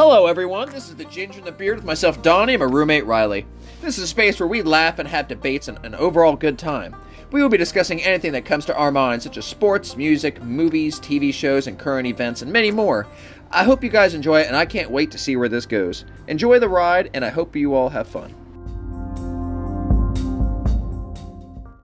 Hello, everyone. This is the Ginger and the Beard with myself, Donnie, and my roommate, Riley. This is a space where we laugh and have debates and an overall good time. We will be discussing anything that comes to our minds, such as sports, music, movies, TV shows, and current events, and many more. I hope you guys enjoy it, and I can't wait to see where this goes. Enjoy the ride, and I hope you all have fun.